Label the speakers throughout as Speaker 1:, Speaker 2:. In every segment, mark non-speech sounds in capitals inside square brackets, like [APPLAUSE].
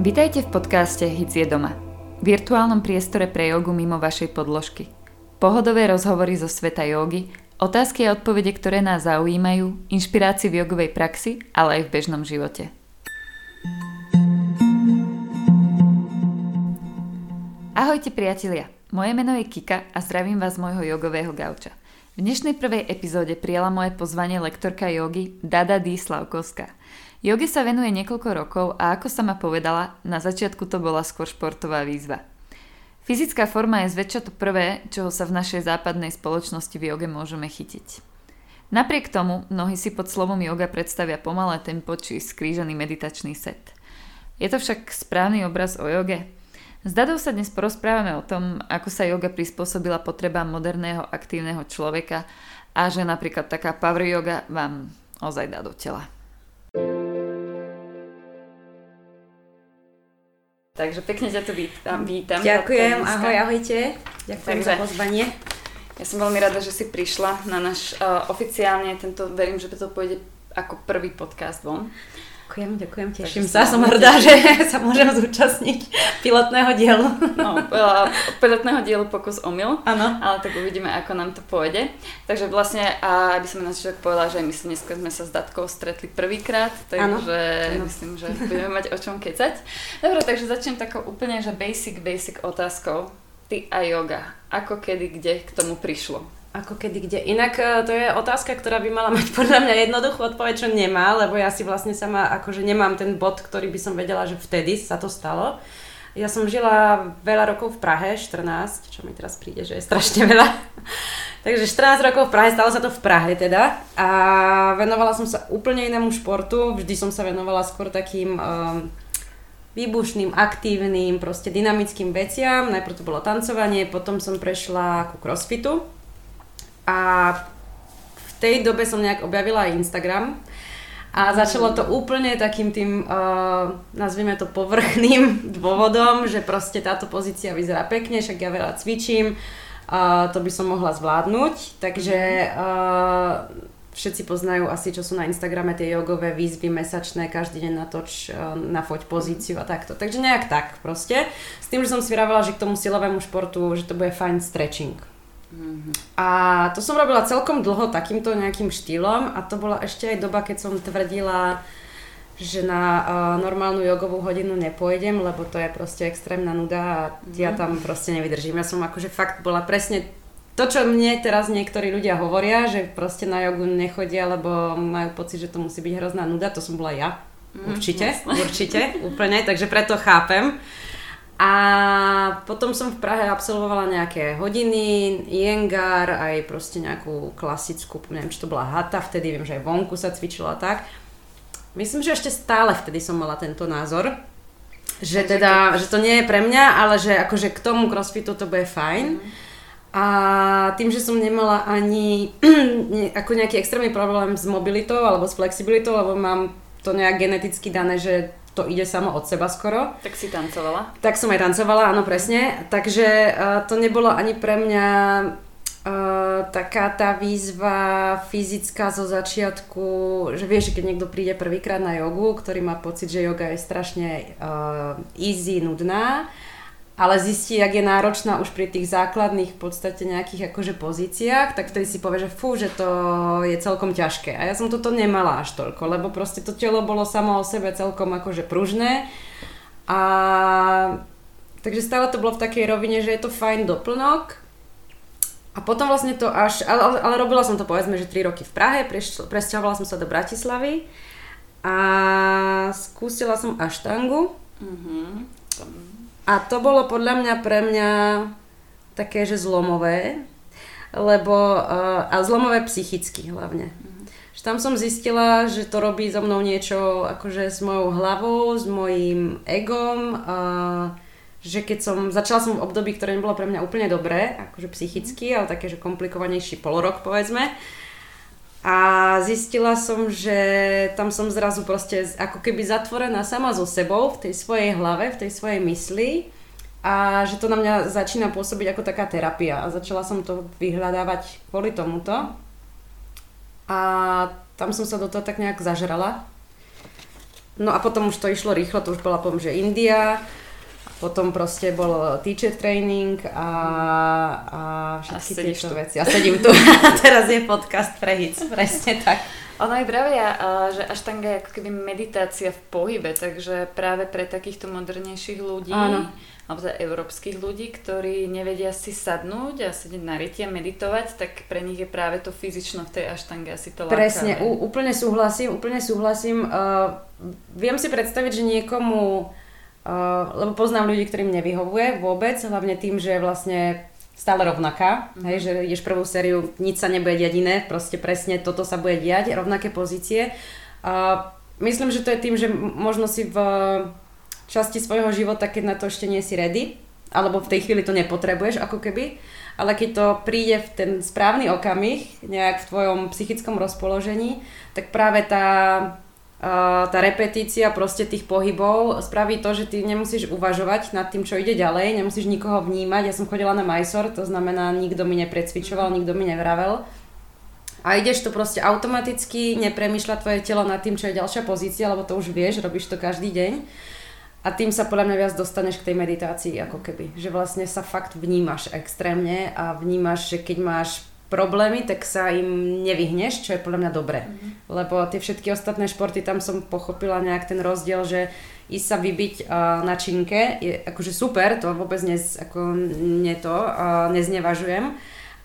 Speaker 1: Vitajte v podcaste Hic je doma. Virtuálnom priestore pre jogu mimo vašej podložky. Pohodové rozhovory zo sveta jogy, otázky a odpovede, ktoré nás zaujímajú, inšpirácie v jogovej praxi, ale aj v bežnom živote. Ahojte priatelia, moje meno je Kika a zdravím vás z môjho jogového gauča. V dnešnej prvej epizóde prijala moje pozvanie lektorka jogy Dada D. Slavkovská. Joge sa venuje niekoľko rokov a ako sa ma povedala, na začiatku to bola skôr športová výzva. Fyzická forma je zväčša to prvé, čoho sa v našej západnej spoločnosti v joge môžeme chytiť. Napriek tomu mnohí si pod slovom yoga predstavia pomalé tempo či skrížený meditačný set. Je to však správny obraz o joge? S Dadou sa dnes porozprávame o tom, ako sa yoga prispôsobila potrebám moderného aktívneho človeka a že napríklad taká power yoga vám ozaj dá do tela. Takže pekne ťa tu vítam. vítam
Speaker 2: Ďakujem, ahoj, ahojte. Ďakujem Takže, za pozvanie.
Speaker 1: Ja som veľmi rada, že si prišla na náš uh, oficiálne, tento, verím, že to pôjde ako prvý podcast von.
Speaker 2: Ďakujem, ďakujem, teším sa. Som hrdá, že [LAUGHS] sa môžem zúčastniť pilotného dielu.
Speaker 1: No, pilotného dielu pokus omyl,
Speaker 2: ano.
Speaker 1: ale tak uvidíme, ako nám to pôjde. Takže vlastne, a aby som na začiatok povedala, že my dnes sme sa s Datkou stretli prvýkrát, takže ano. myslím, že budeme mať o čom kecať. Dobre, takže začnem takou úplne, že basic, basic otázkou. Ty a yoga. Ako, kedy, kde k tomu prišlo?
Speaker 2: Ako kedy, kde. Inak e, to je otázka, ktorá by mala mať [LAUGHS] podľa mňa jednoduchú odpoveď, čo nemá, lebo ja si vlastne sama akože nemám ten bod, ktorý by som vedela, že vtedy sa to stalo. Ja som žila veľa rokov v Prahe, 14, čo mi teraz príde, že je strašne veľa. [LAUGHS] Takže 14 rokov v Prahe, stalo sa to v Prahe teda. A venovala som sa úplne inému športu, vždy som sa venovala skôr takým um, výbušným, aktívnym, proste dynamickým veciam. Najprv to bolo tancovanie, potom som prešla ku crossfitu a v tej dobe som nejak objavila aj Instagram a začalo to úplne takým tým, uh, nazvime to povrchným [LAUGHS] dôvodom, že proste táto pozícia vyzerá pekne, však ja veľa cvičím, uh, to by som mohla zvládnuť, takže uh, všetci poznajú asi, čo sú na Instagrame tie jogové výzvy mesačné, každý deň natoč, uh, nafoť pozíciu a takto. Takže nejak tak proste. S tým, že som si vravela, že k tomu silovému športu, že to bude fajn stretching. A to som robila celkom dlho takýmto nejakým štýlom a to bola ešte aj doba, keď som tvrdila, že na uh, normálnu jogovú hodinu nepôjdem, lebo to je proste extrémna nuda a ja mhm. tam proste nevydržím. Ja som akože fakt bola presne to, čo mne teraz niektorí ľudia hovoria, že proste na jogu nechodia, lebo majú pocit, že to musí byť hrozná nuda, to som bola ja. Mm, určite, určite, úplne, takže preto chápem. A potom som v Prahe absolvovala nejaké hodiny, jengar, aj proste nejakú klasickú, neviem, či to bola hata, vtedy viem, že aj vonku sa cvičila tak. Myslím, že ešte stále vtedy som mala tento názor, že teda, že to nie je pre mňa, ale že akože k tomu crossfitu to bude fajn. Mm. A tým, že som nemala ani [CLEARS THROAT] ako nejaký extrémny problém s mobilitou alebo s flexibilitou, lebo mám to nejak geneticky dané, že to ide samo od seba skoro.
Speaker 1: Tak si tancovala?
Speaker 2: Tak som aj tancovala, áno presne. Takže uh, to nebolo ani pre mňa uh, taká tá výzva fyzická zo začiatku, že vieš, keď niekto príde prvýkrát na jogu, ktorý má pocit, že joga je strašne uh, easy, nudná, ale zistí, jak je náročná už pri tých základných v podstate nejakých akože pozíciách, tak vtedy si povie, že fú, že to je celkom ťažké. A ja som toto nemala až toľko, lebo proste to telo bolo samo o sebe celkom akože pružné. A takže stále to bolo v takej rovine, že je to fajn doplnok. A potom vlastne to až, ale, ale robila som to povedzme, že 3 roky v Prahe, presťahovala som sa do Bratislavy a skúsila som aštangu. Mm-hmm a to bolo podľa mňa pre mňa také, že zlomové, lebo, uh, a zlomové psychicky hlavne. Mm. Že tam som zistila, že to robí so mnou niečo akože s mojou hlavou, s mojím egom, uh, že keď som, začala som v období, ktoré nebolo pre mňa úplne dobré, akože psychicky, ale také, že komplikovanejší polorok povedzme. A zistila som, že tam som zrazu proste ako keby zatvorená sama so sebou v tej svojej hlave, v tej svojej mysli. A že to na mňa začína pôsobiť ako taká terapia. A začala som to vyhľadávať kvôli tomuto. A tam som sa do toho tak nejak zažrala. No a potom už to išlo rýchlo, to už bola poviem, že India, potom proste bol teacher training a, a všetky a tieto tu. veci. A sedím tu. [LAUGHS] teraz je podcast pre hits, presne tak.
Speaker 1: Ono aj vravia, že aštanga je ako keby meditácia v pohybe, takže práve pre takýchto modernejších ľudí, Áno. alebo teda európskych ľudí, ktorí nevedia si sadnúť a sedieť na ryti a meditovať, tak pre nich je práve to fyzično v tej aštange asi to
Speaker 2: lákavé. Presne, úplne súhlasím, úplne súhlasím. Uh, viem si predstaviť, že niekomu lebo poznám ľudí, ktorým nevyhovuje vôbec, hlavne tým, že vlastne stále rovnaká, mm-hmm. hej, že ideš prvú sériu, nič sa nebude diať iné, proste presne toto sa bude diať, rovnaké pozície. Uh, myslím, že to je tým, že možno si v časti svojho života, keď na to ešte nie si ready, alebo v tej chvíli to nepotrebuješ ako keby, ale keď to príde v ten správny okamih, nejak v tvojom psychickom rozpoložení, tak práve tá tá repetícia proste tých pohybov spraví to, že ty nemusíš uvažovať nad tým, čo ide ďalej, nemusíš nikoho vnímať. Ja som chodila na Mysore, to znamená, nikto mi neprecvičoval, nikto mi nevravel. A ideš to proste automaticky, nepremýšľa tvoje telo nad tým, čo je ďalšia pozícia, lebo to už vieš, robíš to každý deň. A tým sa podľa mňa viac dostaneš k tej meditácii, ako keby. Že vlastne sa fakt vnímaš extrémne a vnímaš, že keď máš problémy, tak sa im nevyhneš, čo je podľa mňa dobré. Mm-hmm. Lebo tie všetky ostatné športy, tam som pochopila nejak ten rozdiel, že ísť sa vybiť uh, na činke je akože super, to vôbec nez, ako, nie to, uh, neznevažujem,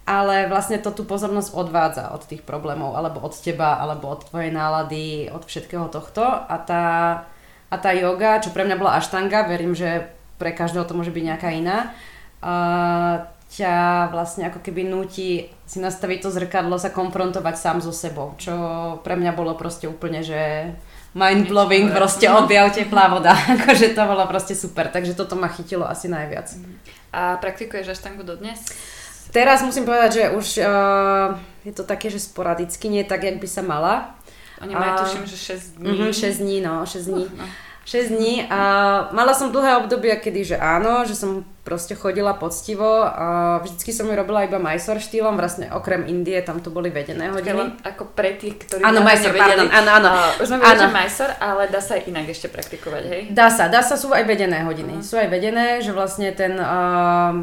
Speaker 2: ale vlastne to tú pozornosť odvádza od tých problémov, alebo od teba, alebo od tvojej nálady, od všetkého tohto a tá, a tá yoga, čo pre mňa bola aštanga, verím, že pre každého to môže byť nejaká iná, uh, ťa vlastne ako keby núti si nastaviť to zrkadlo, sa konfrontovať sám so sebou, čo pre mňa bolo proste úplne, že mind-blowing, proste objav teplá voda, [LAUGHS] akože to bolo proste super, takže toto ma chytilo asi najviac.
Speaker 1: A praktikuješ aštangu dodnes?
Speaker 2: Teraz musím povedať, že už uh, je to také, že sporadicky, nie tak, jak by sa mala.
Speaker 1: Oni majú, tuším, že 6 dní.
Speaker 2: Uh-huh, 6 dní, no, 6 dní. Uh, no. 6 dní a mala som dlhé obdobia, kedy že áno, že som proste chodila poctivo a vždycky som ju robila iba Mysore štýlom, vlastne okrem Indie, tam to boli vedené hodiny.
Speaker 1: Ako pre tých, ktorí
Speaker 2: áno, Mysore, pardon, áno, áno.
Speaker 1: Uh, už sme vedeli, Mysore, ale dá sa aj inak ešte praktikovať, hej?
Speaker 2: Dá sa, dá sa, sú aj vedené hodiny. Uh-huh. Sú aj vedené, že vlastne ten uh,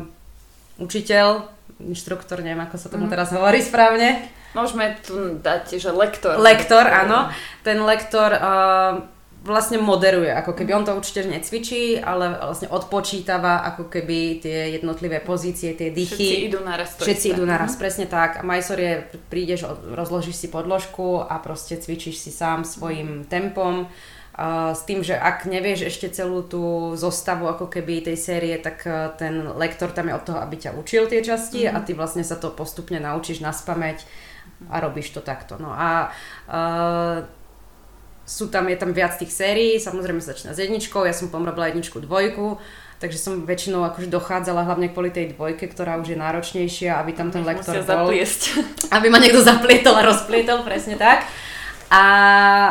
Speaker 2: učiteľ, inštruktor, neviem ako sa tomu uh-huh. teraz hovorí správne.
Speaker 1: Môžeme tu dať, že lektor.
Speaker 2: Lektor, áno. Ten lektor uh, vlastne moderuje, ako keby on to určite necvičí, ale vlastne odpočítava ako keby tie jednotlivé pozície, tie dychy.
Speaker 1: Všetci idú naraz.
Speaker 2: Všetci idú naraz, uh-huh. presne tak. A Majsor je, prídeš, rozložíš si podložku a proste cvičíš si sám svojim tempom. Uh, s tým, že ak nevieš ešte celú tú zostavu ako keby tej série, tak uh, ten lektor tam je od toho, aby ťa učil tie časti uh-huh. a ty vlastne sa to postupne naučíš na spameť a robíš to takto. No a uh, sú tam, je tam viac tých sérií, samozrejme sa začína s jedničkou, ja som pomrobila jedničku, dvojku, takže som väčšinou akože dochádzala hlavne kvôli tej dvojke, ktorá už je náročnejšia, aby tam ten lektor bol.
Speaker 1: Zapliesť. [LAUGHS]
Speaker 2: Aby ma niekto zaplietol a rozplietol, presne tak. A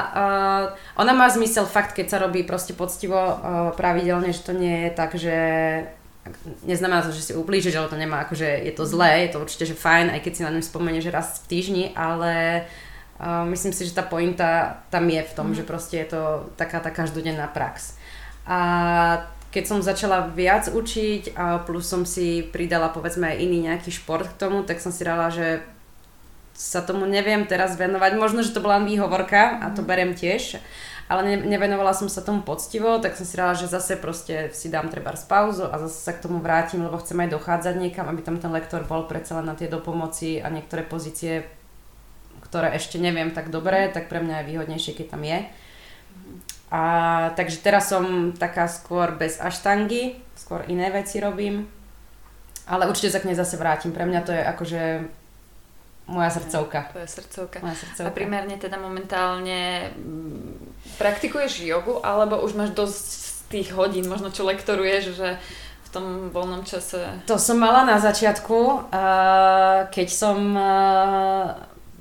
Speaker 2: uh, ona má zmysel fakt, keď sa robí proste poctivo uh, pravidelne, že to nie je tak, že neznamená to, že si ublížiš, ale to nemá akože je to zlé, je to určite, že fajn, aj keď si na ňom spomenieš raz v týždni, ale Uh, myslím si, že tá pointa tam je v tom, mm. že proste je to taká tá každodenná prax. A keď som začala viac učiť a plus som si pridala povedzme aj iný nejaký šport k tomu, tak som si dala, že sa tomu neviem teraz venovať. Možno, že to bola len výhovorka a to mhm. berem tiež, ale ne, nevenovala som sa tomu poctivo, tak som si dala, že zase proste si dám treba z pauzu a zase sa k tomu vrátim, lebo chcem aj dochádzať niekam, aby tam ten lektor bol predsa len na tie dopomoci a niektoré pozície ktoré ešte neviem tak dobre, tak pre mňa je výhodnejšie, keď tam je. A takže teraz som taká skôr bez aštangy, skôr iné veci robím. Ale určite sa k nej zase vrátim. Pre mňa to je akože moja srdcovka.
Speaker 1: Tvoja srdcovka.
Speaker 2: Moja srdcovka.
Speaker 1: A primárne teda momentálne mm, praktikuješ jogu, alebo už máš dosť tých hodín, možno čo lektoruješ, že v tom voľnom čase?
Speaker 2: To som mala na začiatku, keď som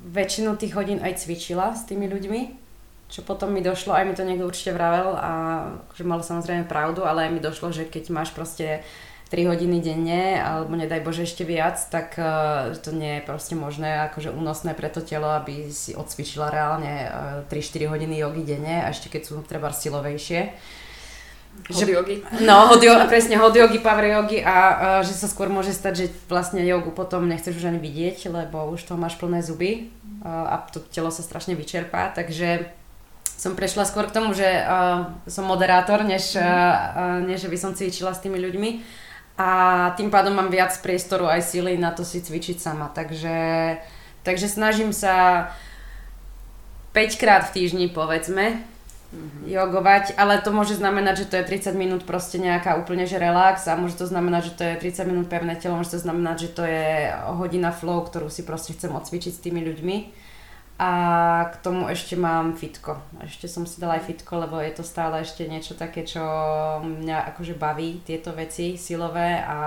Speaker 2: väčšinu tých hodín aj cvičila s tými ľuďmi, čo potom mi došlo, aj mi to niekto určite vravel a že mal samozrejme pravdu, ale aj mi došlo, že keď máš proste 3 hodiny denne, alebo nedaj Bože ešte viac, tak uh, to nie je proste možné, akože únosné pre to telo, aby si odcvičila reálne uh, 3-4 hodiny jogy denne, a ešte keď sú treba silovejšie.
Speaker 1: Hot jogi.
Speaker 2: No, hot yogi, presne, hot yogi, power yogi a uh, že sa skôr môže stať, že vlastne jogu potom nechceš už ani vidieť, lebo už to máš plné zuby uh, a to telo sa strašne vyčerpá, takže som prešla skôr k tomu, že uh, som moderátor, než, uh, uh, než by som cvičila s tými ľuďmi a tým pádom mám viac priestoru aj síly na to si cvičiť sama. Takže, takže snažím sa 5 krát v týždni povedzme mm-hmm. jogovať, ale to môže znamenať, že to je 30 minút proste nejaká úplne že relax a môže to znamenať, že to je 30 minút pevné telo, môže to znamenať, že to je hodina flow, ktorú si proste chcem odcvičiť s tými ľuďmi a k tomu ešte mám fitko. Ešte som si dala aj fitko, lebo je to stále ešte niečo také, čo mňa akože baví, tieto veci silové a,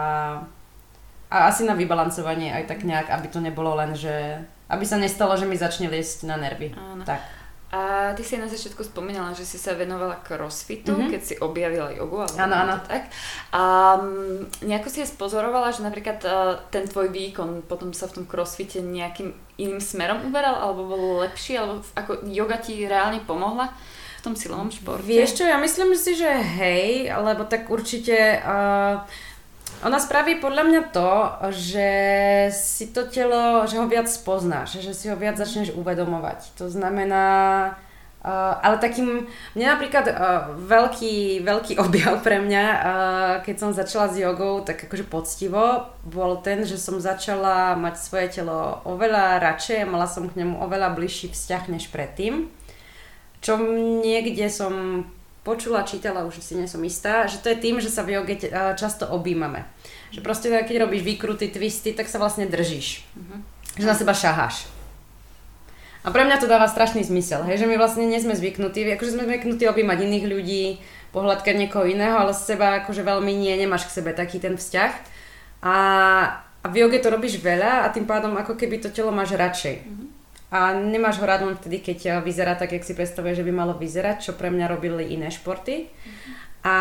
Speaker 2: a asi na vybalancovanie aj tak nejak, aby to nebolo len, že aby sa nestalo, že mi začne liesť na nervy.
Speaker 1: Áno.
Speaker 2: Tak.
Speaker 1: A ty si na začiatku spomínala, že si sa venovala crossfitu, mm-hmm. keď si objavila jogu.
Speaker 2: Áno, áno.
Speaker 1: Tak. A um, nejako si spozorovala, že napríklad uh, ten tvoj výkon potom sa v tom crossfite nejakým iným smerom uberal, alebo bol lepší, alebo ako yoga ti reálne pomohla v tom silovom športe?
Speaker 2: Vieš čo, ja myslím si, že hej, lebo tak určite... Uh, ona spraví podľa mňa to, že si to telo, že ho viac spoznáš, že si ho viac začneš uvedomovať. To znamená, Uh, ale takým, mne napríklad uh, veľký, veľký [LAUGHS] objav pre mňa, uh, keď som začala s jogou, tak akože poctivo, bol ten, že som začala mať svoje telo oveľa radšej mala som k nemu oveľa bližší vzťah než predtým. Čo niekde som počula, čítala, už si nie som istá, že to je tým, že sa v joge často objímame. Že proste keď robíš výkruty, twisty, tak sa vlastne držíš. Uh-huh. Že na seba šaháš. A pre mňa to dáva strašný zmysel, hej, že my vlastne nie sme zvyknutí, akože sme zvyknutí objímať iných ľudí, pohľadkať niekoho iného, ale z seba akože veľmi nie, nemáš k sebe taký ten vzťah. A, a v joge to robíš veľa a tým pádom ako keby to telo máš radšej. Uh-huh a nemáš ho rád len vtedy, keď eh, vyzerá tak, jak si predstavuje, že by malo vyzerať, čo pre mňa robili iné športy. A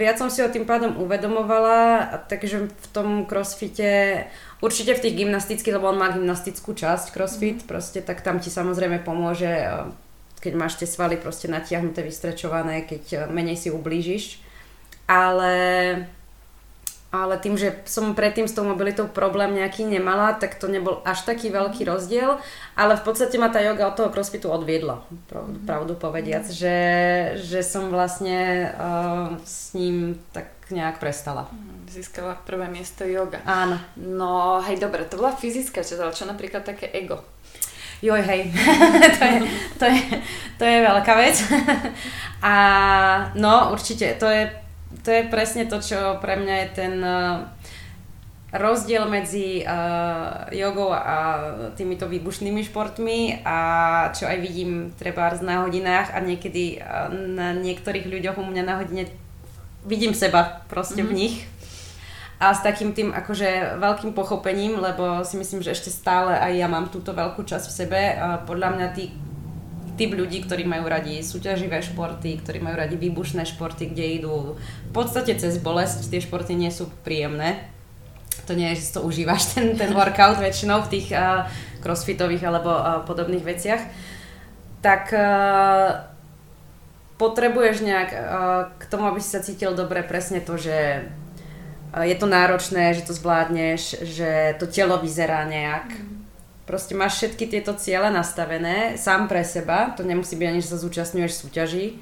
Speaker 2: viac som si ho tým pádom uvedomovala, takže v tom crossfite, určite v tých gymnastických, lebo on má gymnastickú časť crossfit, mm. proste, tak tam ti samozrejme pomôže, eh, keď máš tie svaly proste natiahnuté, vystrečované, keď eh, menej si ublížiš. Ale ale tým, že som predtým s tou mobilitou problém nejaký nemala, tak to nebol až taký veľký rozdiel, ale v podstate ma tá yoga od toho crossfitu odviedla, mhm. pravdu povediac, mm. že, že som vlastne uh, s ním tak nejak prestala.
Speaker 1: Mhm, získala prvé miesto yoga.
Speaker 2: Áno.
Speaker 1: No hej, dobre, to bola fyzická časť, ale čo napríklad také ego?
Speaker 2: Joj, hej, [LAUGHS] to, je, to, je, to je veľká vec. [LAUGHS] A no, určite, to je to je presne to, čo pre mňa je ten uh, rozdiel medzi uh, jogou a týmito výbušnými športmi a čo aj vidím treba na hodinách a niekedy uh, na niektorých ľuďoch u mňa na hodine vidím seba proste mm-hmm. v mhm. nich a s takým tým akože veľkým pochopením, lebo si myslím, že ešte stále aj ja mám túto veľkú časť v sebe. Uh, podľa mňa tí typ ľudí, ktorí majú radi súťaživé športy, ktorí majú radi výbušné športy, kde idú v podstate cez bolesť. Tie športy nie sú príjemné. To nie je, že to užívaš, [LAUGHS] ten, ten workout väčšinou v tých uh, crossfitových alebo uh, podobných veciach. Tak uh, potrebuješ nejak uh, k tomu, aby si sa cítil dobre, presne to, že je to náročné, že to zvládneš, že to telo vyzerá nejak. Mm Proste máš všetky tieto ciele nastavené sám pre seba, to nemusí byť ani, že sa zúčastňuješ súťaží,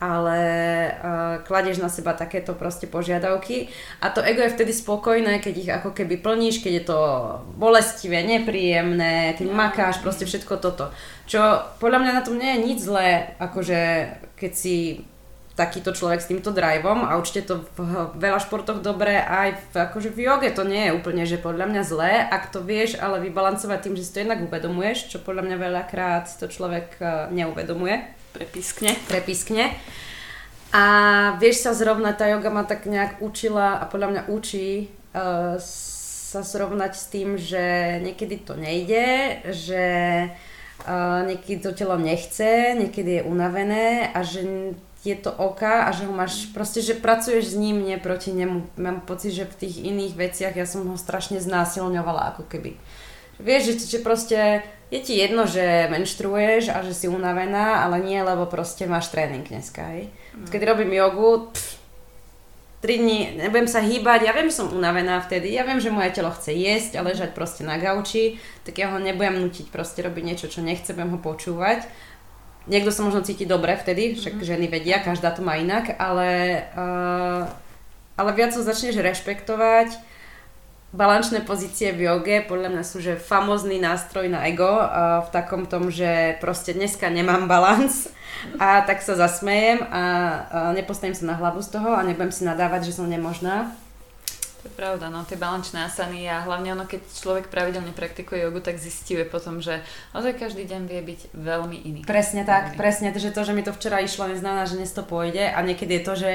Speaker 2: ale uh, kladieš na seba takéto proste požiadavky a to ego je vtedy spokojné, keď ich ako keby plníš, keď je to bolestivé, nepríjemné, keď makáš, proste všetko toto. Čo podľa mňa na tom nie je nič zlé, akože keď si takýto človek s týmto driveom a určite to v veľa športoch dobre aj v, akože v joge to nie je úplne, že podľa mňa zlé, ak to vieš ale vybalancovať tým, že si to jednak uvedomuješ, čo podľa mňa veľakrát to človek e, neuvedomuje.
Speaker 1: Prepiskne.
Speaker 2: Prepiskne. A vieš sa zrovna, tá joga ma tak nejak učila a podľa mňa učí uh, sa srovnať s tým, že niekedy to nejde, že uh, niekedy to telo nechce, niekedy je unavené a že je to oka a že ho máš, proste, že pracuješ s ním, nie proti nemu. Mám pocit, že v tých iných veciach ja som ho strašne znásilňovala, ako keby. Vieš, že, že proste je ti jedno, že menštruuješ a že si unavená, ale nie, lebo proste máš tréning dneska, hej. Mm. Keď robím jogu, pff, 3 dní nebudem sa hýbať, ja viem, že som unavená vtedy, ja viem, že moje telo chce jesť a ležať proste na gauči, tak ja ho nebudem nutiť proste robiť niečo, čo nechce, budem ho počúvať. Niekto sa možno cíti dobre vtedy, však mm-hmm. ženy vedia, každá to má inak, ale, uh, ale viac ho začneš rešpektovať. Balančné pozície v joge podľa mňa sú že famózny nástroj na ego uh, v takom tom, že proste dneska nemám balans a tak sa zasmejem a, a nepostavím sa na hlavu z toho a nebudem si nadávať, že som nemožná.
Speaker 1: To je pravda, no tie balančné asany a hlavne ono, keď človek pravidelne praktikuje jogu, tak zistuje potom, že ozaj každý deň vie byť veľmi iný.
Speaker 2: Presne tak, veľmi. presne, že to, že mi to včera išlo, neznamená, že dnes to pôjde a niekedy je to, že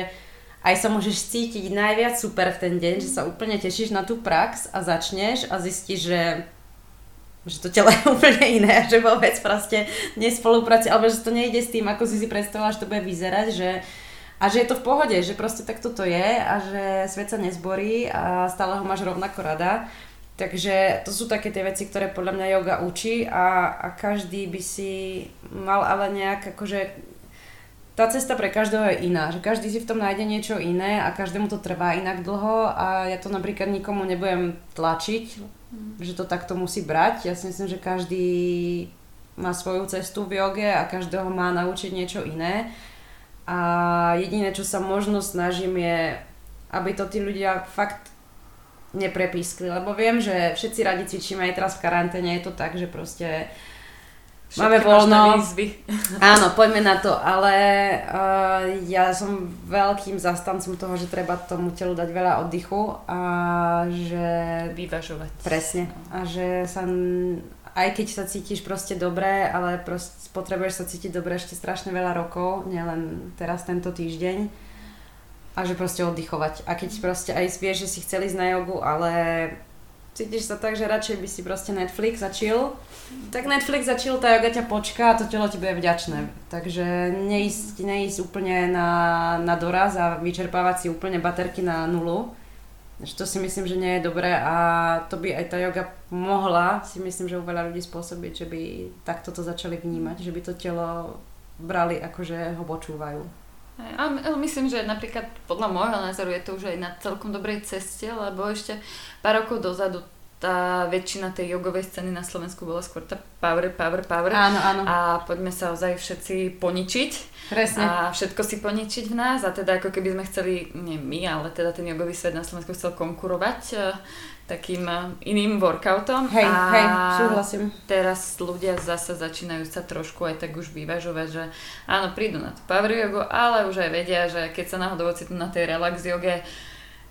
Speaker 2: aj sa môžeš cítiť najviac super v ten deň, že sa úplne tešíš na tú prax a začneš a zistíš, že že to telo je [LAUGHS] úplne iné, že vôbec proste nespolupráci, alebo že to nejde s tým, ako si si predstavila, že to bude vyzerať, že a že je to v pohode, že proste takto to je a že svet sa nezborí a stále ho máš rovnako rada. Takže to sú také tie veci, ktoré podľa mňa yoga učí a, a každý by si mal ale nejak akože tá cesta pre každého je iná, že každý si v tom nájde niečo iné a každému to trvá inak dlho a ja to napríklad nikomu nebudem tlačiť, mm. že to takto musí brať. Ja si myslím, že každý má svoju cestu v joge a každého má naučiť niečo iné. A jediné, čo sa možno snažím je, aby to tí ľudia fakt neprepískli, lebo viem, že všetci radi cvičíme aj teraz v karanténe, je to tak, že proste máme voľno. [LAUGHS] Áno, poďme na to, ale uh, ja som veľkým zastancom toho, že treba tomu telu dať veľa oddychu a že...
Speaker 1: Vyvažovať.
Speaker 2: Presne. A že sa aj keď sa cítiš proste dobre, ale proste potrebuješ sa cítiť dobre ešte strašne veľa rokov, nielen teraz tento týždeň a že proste oddychovať. A keď proste aj vieš, že si chceli ísť na jogu, ale cítiš sa tak, že radšej by si proste Netflix chill, tak Netflix chill, tá joga ťa počká a to telo ti bude vďačné. Takže neísť, neísť úplne na, na doraz a vyčerpávať si úplne baterky na nulu, to si myslím, že nie je dobré a to by aj tá yoga mohla, si myslím, že u veľa ľudí spôsobiť, že by takto to začali vnímať, že by to telo brali ako, že ho počúvajú.
Speaker 1: A myslím, že napríklad podľa môjho názoru je to už aj na celkom dobrej ceste, lebo ešte pár rokov dozadu tá väčšina tej jogovej scény na Slovensku bola skôr tá power, power, power.
Speaker 2: Áno, áno.
Speaker 1: A poďme sa ozaj všetci poničiť.
Speaker 2: Presne.
Speaker 1: A všetko si poničiť v nás. A teda ako keby sme chceli, nie my, ale teda ten jogový svet na Slovensku chcel konkurovať uh, takým uh, iným workoutom.
Speaker 2: Hej, a hej, súhlasím.
Speaker 1: teraz ľudia zase začínajú sa trošku aj tak už vyvažovať, že áno, prídu na tú power jogu, ale už aj vedia, že keď sa náhodou ocitnú na tej relax joge,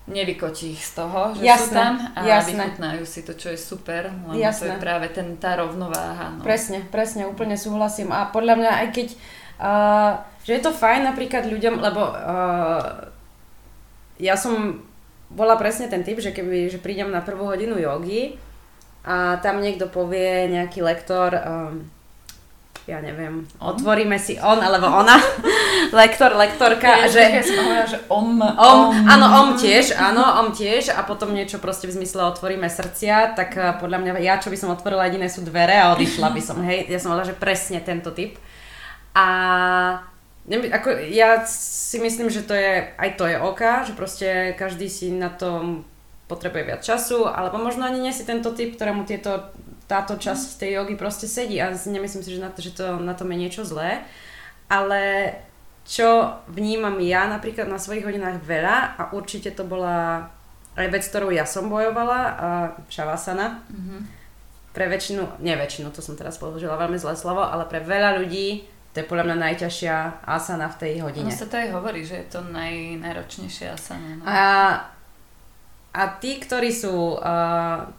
Speaker 1: nevykotí ich z toho, že jasné, sú tam a jasné. vychutnajú si to, čo je super, lebo jasné. to je práve ten, tá rovnováha. No.
Speaker 2: Presne, presne, úplne súhlasím a podľa mňa aj keď, uh, že je to fajn napríklad ľuďom, lebo uh, ja som bola presne ten typ, že keby že prídem na prvú hodinu jogy a tam niekto povie, nejaký lektor, um, ja neviem, otvoríme si on alebo ona, [LAUGHS] lektor, lektorka,
Speaker 1: ja,
Speaker 2: že...
Speaker 1: Ja som hovorila, že om,
Speaker 2: om, om, áno, om tiež, áno, om tiež. A potom niečo proste v zmysle otvoríme srdcia, tak eh, podľa mňa ja, čo by som otvorila, jediné sú dvere a odišla by som, hej, ja som hovorila, že presne tento typ. A ako, ja si myslím, že to je, aj to je oka, že proste každý si na tom potrebuje viac času, alebo možno ani nie si tento typ, ktorému tieto táto časť tej jogy proste sedí a nemyslím si, že na, to, že to, na tom je niečo zlé, ale čo vnímam ja napríklad na svojich hodinách veľa a určite to bola aj vec, ktorú ja som bojovala, a šavasana. Mm-hmm. Pre väčšinu, nie väčšinu, to som teraz použila veľmi zlé slovo, ale pre veľa ľudí to je podľa mňa najťažšia asana v tej hodine.
Speaker 1: No sa to aj hovorí, že je to naj, najročnejšia asana. No.
Speaker 2: A, a tí, ktorí sú uh,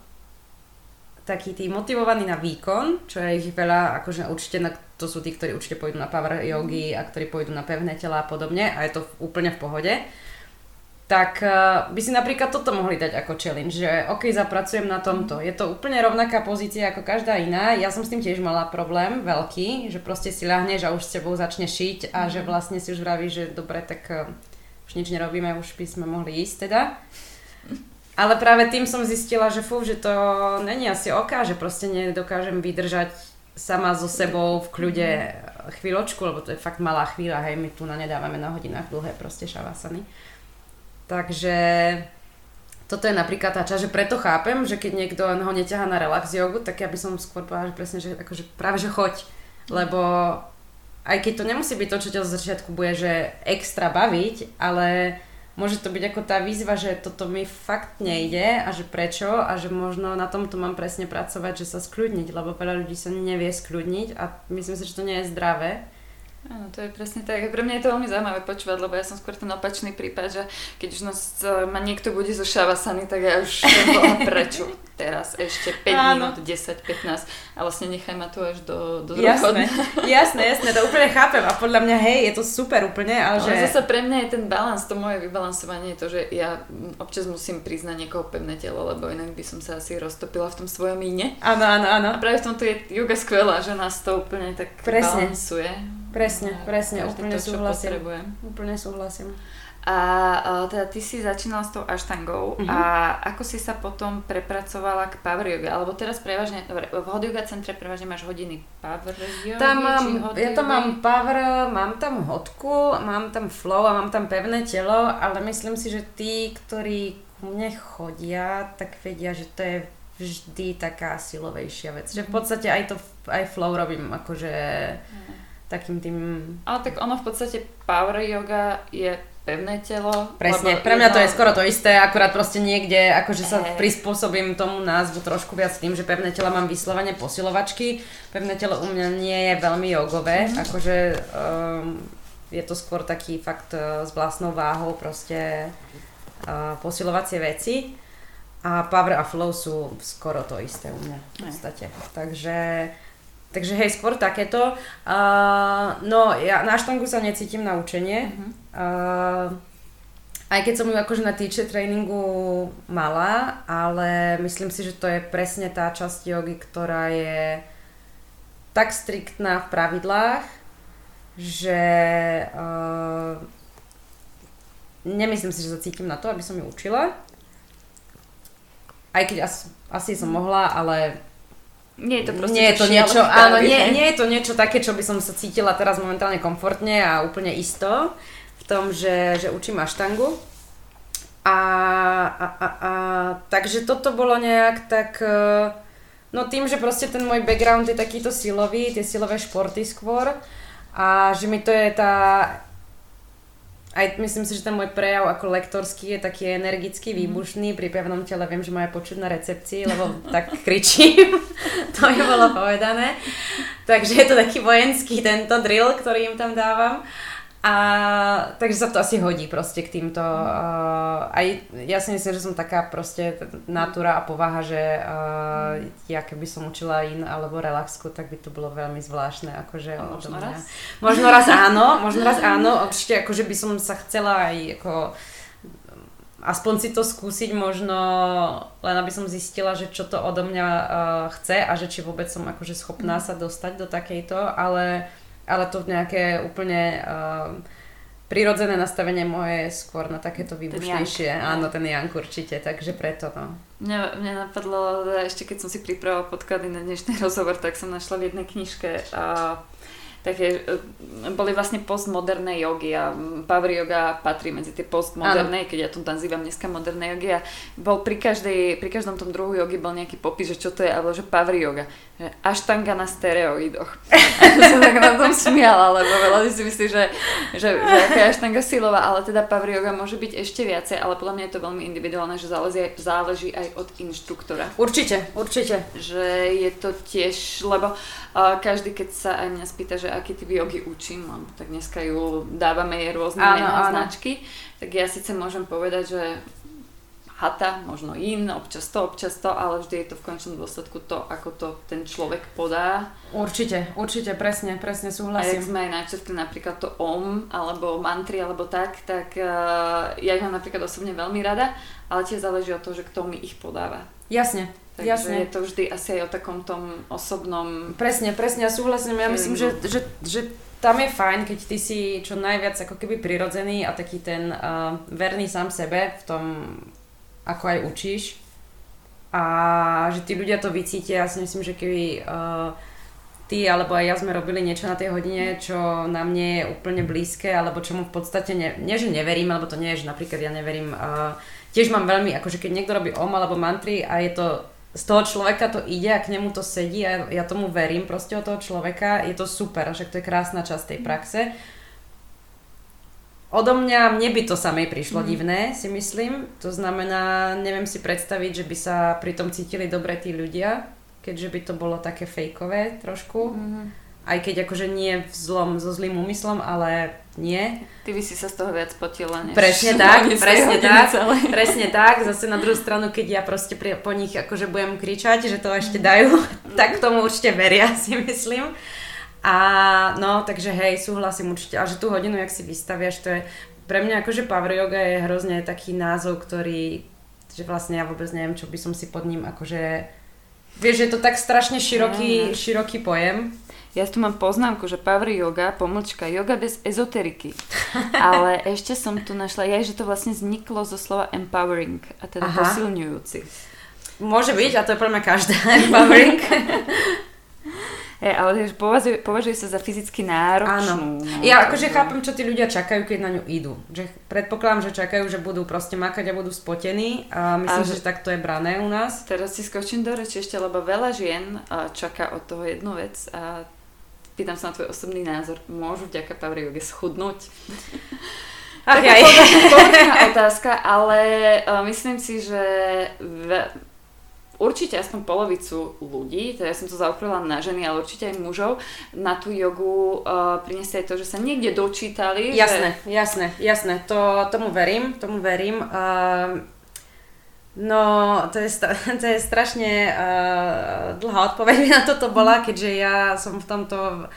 Speaker 2: takí tí motivovaní na výkon, čo je ich veľa, akože určite na, to sú tí, ktorí určite pôjdu na power yogi a ktorí pôjdu na pevné tela a podobne a je to úplne v pohode. tak uh, by si napríklad toto mohli dať ako challenge, že ok, zapracujem na tomto. Je to úplne rovnaká pozícia ako každá iná. Ja som s tým tiež mala problém veľký, že proste si ľahneš a už s tebou začne šiť a mm. že vlastne si už vravíš, že dobre, tak uh, už nič nerobíme, už by sme mohli ísť teda. Ale práve tým som zistila, že fú, že to není asi oká, že proste nedokážem vydržať sama so sebou v kľude chvíľočku, lebo to je fakt malá chvíľa, hej, my tu na nedávame na hodinách dlhé proste šavasany. Takže toto je napríklad tá časť, že preto chápem, že keď niekto ho neťahá na relax jogu, tak ja by som skôr povedala, že presne, že akože práve že choď, lebo aj keď to nemusí byť to, čo ťa zo začiatku bude, že extra baviť, ale môže to byť ako tá výzva, že toto mi fakt nejde a že prečo a že možno na tomto mám presne pracovať, že sa skľudniť, lebo veľa ľudí sa nevie skľudniť a myslím si, že to nie je zdravé
Speaker 1: Áno, to je presne tak. Pre mňa je to veľmi zaujímavé počúvať, lebo ja som skôr ten opačný prípad, že keď už nás e, ma niekto bude zo šavasany, tak ja už [LAUGHS] bola prečo teraz ešte 5 Áno. minút, 10, 15 a vlastne nechaj ma tu až do, do
Speaker 2: jasné, jasné, jasné, to úplne chápem a podľa mňa hej, je to super úplne, ale, ale
Speaker 1: že... zase pre mňa je ten balans, to moje vybalansovanie je to, že ja občas musím priznať niekoho pevné telo, lebo inak by som sa asi roztopila v tom svojom ine.
Speaker 2: Áno, áno, áno.
Speaker 1: A práve v tomto je yoga skvelá, že nás to úplne tak Presne. balansuje.
Speaker 2: Presne, presne, úplne to, súhlasím. Potrebujem. Úplne súhlasím.
Speaker 1: A, teda ty si začínala s tou aštangou uh-huh. a ako si sa potom prepracovala k power yoga? Alebo teraz prevažne, dobre, v hot yoga centre prevažne máš hodiny power yoga?
Speaker 2: Tam mám, ja tam mám power, mám tam hodku, mám tam flow a mám tam pevné telo, ale myslím si, že tí, ktorí ku mne chodia, tak vedia, že to je vždy taká silovejšia vec. Že v mhm. podstate aj to aj flow robím akože uh-huh takým tým...
Speaker 1: Ale tak ono v podstate power yoga je pevné telo.
Speaker 2: Presne, pre mňa jedno... to je skoro to isté, akurát proste niekde, akože sa hey. prispôsobím tomu názvu trošku viac tým, že pevné tela mám vyslovene posilovačky. Pevné telo u mňa nie je veľmi jogové, mm-hmm. akože um, je to skôr taký fakt uh, s vlastnou váhou proste uh, posilovacie veci. A power a flow sú skoro to isté u mňa v podstate. Takže Takže hej, skôr takéto. Uh, no, ja na štangu sa necítim na učenie. Uh-huh. Uh, aj keď som ju akože na teacher tréningu mala, ale myslím si, že to je presne tá časť jogy, ktorá je tak striktná v pravidlách, že uh, nemyslím si, že sa cítim na to, aby som ju učila. Aj keď asi, asi som mohla, ale
Speaker 1: nie je to proste
Speaker 2: nie je to niečo, áno, nie, [LAUGHS] nie je to niečo také, čo by som sa cítila teraz momentálne komfortne a úplne isto v tom, že, že učím aštangu. A, a, a, a takže toto bolo nejak tak, e, no tým, že proste ten môj background je takýto silový, tie silové športy skôr a že mi to je tá aj myslím si, že ten môj prejav ako lektorský je taký energický, mhm. výbušný, pri pevnom tele viem, že ma je počuť na recepcii, lebo [LAUGHS] tak kričím, [LAUGHS] to je bolo povedané. Takže je to taký vojenský tento drill, ktorý im tam dávam. A takže sa to asi hodí proste k týmto. Uh, aj ja si myslím, že som taká proste natúra a povaha, že uh, ja keby som učila in alebo relaxku, tak by to bolo veľmi zvláštne. Akože
Speaker 1: a možno raz?
Speaker 2: Možno raz [LAUGHS] áno, možno raz áno. Určite akože by som sa chcela aj ako aspoň si to skúsiť možno, len aby som zistila, že čo to odo mňa uh, chce a že či vôbec som akože schopná sa dostať do takejto, ale ale to nejaké úplne uh, prirodzené nastavenie moje skôr na takéto výbušnejšie. Ten Áno, ten Jank určite, takže preto no.
Speaker 1: Mňa, mňa napadlo, ešte keď som si pripravovala podklady na dnešný [LAUGHS] rozhovor, tak som našla v jednej knižke uh, také, e, boli vlastne postmoderné jogy a power yoga patrí medzi tie postmoderné, keď ja to nazývam dneska moderné jogy a bol pri, každej, pri každom tom druhu jogy bol nejaký popis, že čo to je, alebo že power yoga. Že aštanga na steroidoch. [LAUGHS] som tak na tom smiala, lebo veľa si myslí, že, že, že aká je aštanga silová, ale teda power yoga môže byť ešte viacej, ale podľa mňa je to veľmi individuálne, že záleží, záleží aj od inštruktora.
Speaker 2: Určite, určite.
Speaker 1: Že je to tiež, lebo uh, každý, keď sa aj mňa spýta, že aký typ jogy učím, lebo tak dneska ju dávame jej rôzne áno, mená, áno. značky, tak ja síce môžem povedať, že hata, možno in, občas to, občas to, ale vždy je to v končnom dôsledku to, ako to ten človek podá.
Speaker 2: Určite, určite, presne, presne súhlasím.
Speaker 1: A jak sme aj načrtli napríklad to om, alebo mantry, alebo tak, tak uh, ja ich mám napríklad osobne veľmi rada, ale tiež záleží od toho, že kto mi ich podáva.
Speaker 2: Jasne,
Speaker 1: Takže
Speaker 2: Jasne.
Speaker 1: je to vždy asi aj o takom tom osobnom...
Speaker 2: Presne, presne, ja súhlasím. Ja myslím, že, že, že tam je fajn, keď ty si čo najviac ako keby prirodzený a taký ten uh, verný sám sebe v tom, ako aj učíš. A že tí ľudia to vycítia. Ja si myslím, že keby uh, ty alebo aj ja sme robili niečo na tej hodine, čo nám nie je úplne blízke, alebo čomu v podstate ne, nie, že neverím, alebo to nie je, že napríklad ja neverím. Uh, tiež mám veľmi, akože keď niekto robí om alebo mantry a je to z toho človeka to ide a k nemu to sedí a ja tomu verím proste od toho človeka, je to super, však to je krásna časť tej praxe. Odo mňa, mne by to samej prišlo mm. divné, si myslím. To znamená, neviem si predstaviť, že by sa pri tom cítili dobre tí ľudia, keďže by to bolo také fejkové trošku. Mm. Aj keď akože nie v zlom, so zlým úmyslom, ale nie.
Speaker 1: Ty by si sa z toho viac potila, než...
Speaker 2: Presne [LAUGHS] tak, presne tak, celé. presne tak. Zase na druhú stranu, keď ja proste pri, po nich akože budem kričať, že to ešte dajú, tak tomu určite veria, [LAUGHS] si myslím. A no, takže hej, súhlasím určite. A že tú hodinu, jak si vystaviaš, to je... Pre mňa akože power yoga je hrozne taký názov, ktorý... Že vlastne ja vôbec neviem, čo by som si pod ním akože... Vieš, je to tak strašne široký, široký pojem.
Speaker 1: Ja tu mám poznámku, že power yoga, pomlčka, yoga bez ezoteriky. [LAUGHS] Ale ešte som tu našla, ja, že to vlastne vzniklo zo slova empowering, a teda Aha. posilňujúci.
Speaker 2: Môže byť, a to je pre mňa každá [LAUGHS] empowering. [LAUGHS]
Speaker 1: Hey, ale považuje, považuje sa za fyzicky náročnú. Áno.
Speaker 2: No, ja akože chápem, čo tí ľudia čakajú, keď na ňu idú. Že predpokladám, že čakajú, že budú proste makať a budú spotení a myslím, a že, že tak to je brané u nás.
Speaker 1: Teraz si skočím do reči ešte, lebo veľa žien čaká od toho jednu vec a pýtam sa na tvoj osobný názor, môžu vďaka Power Yoga schudnúť? Ach, Taká povrchná [LAUGHS] otázka, ale uh, myslím si, že určite aspoň polovicu ľudí, teda ja som to zaokrila na ženy, ale určite aj mužov, na tú jogu uh, prinesie aj to, že sa niekde dočítali.
Speaker 2: Jasné, že... jasné, jasné, to, tomu verím, tomu verím. Uh, No, to je, [LAUGHS] to je strašne uh, dlhá odpoveď na toto bola, keďže ja som v tomto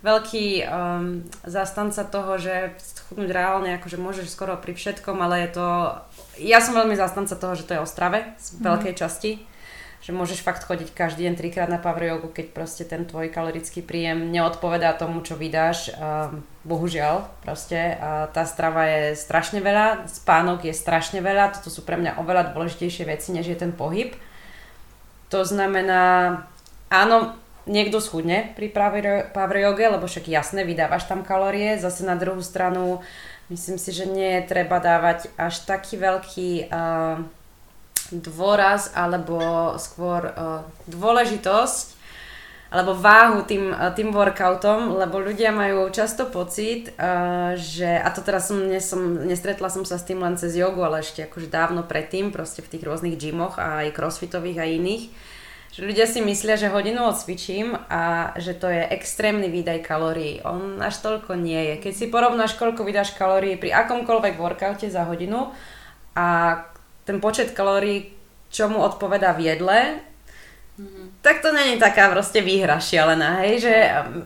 Speaker 2: veľký um, zastanca toho, že schudnúť reálne, akože môžeš skoro pri všetkom, ale je to... Ja som veľmi zastanca toho, že to je o strave z mm. veľkej časti že môžeš fakt chodiť každý deň trikrát na power yogu, keď proste ten tvoj kalorický príjem neodpovedá tomu, čo vydáš. Um, bohužiaľ, proste tá strava je strašne veľa, spánok je strašne veľa, toto sú pre mňa oveľa dôležitejšie veci, než je ten pohyb. To znamená, áno, niekto schudne pri power yoge, lebo však jasne, vydávaš tam kalórie, zase na druhú stranu myslím si, že nie je treba dávať až taký veľký uh, dôraz alebo skôr uh, dôležitosť alebo váhu tým, uh, tým workoutom, lebo ľudia majú často pocit, uh, že, a to teraz som, som, nestretla som sa s tým len cez jogu, ale ešte akože dávno predtým, proste v tých rôznych gymoch a aj crossfitových a iných, že ľudia si myslia, že hodinu odcvičím a že to je extrémny výdaj kalórií. On až toľko nie je. Keď si porovnáš, koľko vydáš kalórií pri akomkoľvek workoute za hodinu a ten počet kalórií, čo mu odpovedá v jedle, mm-hmm. tak to není taká proste výhra šialená, hej, že um,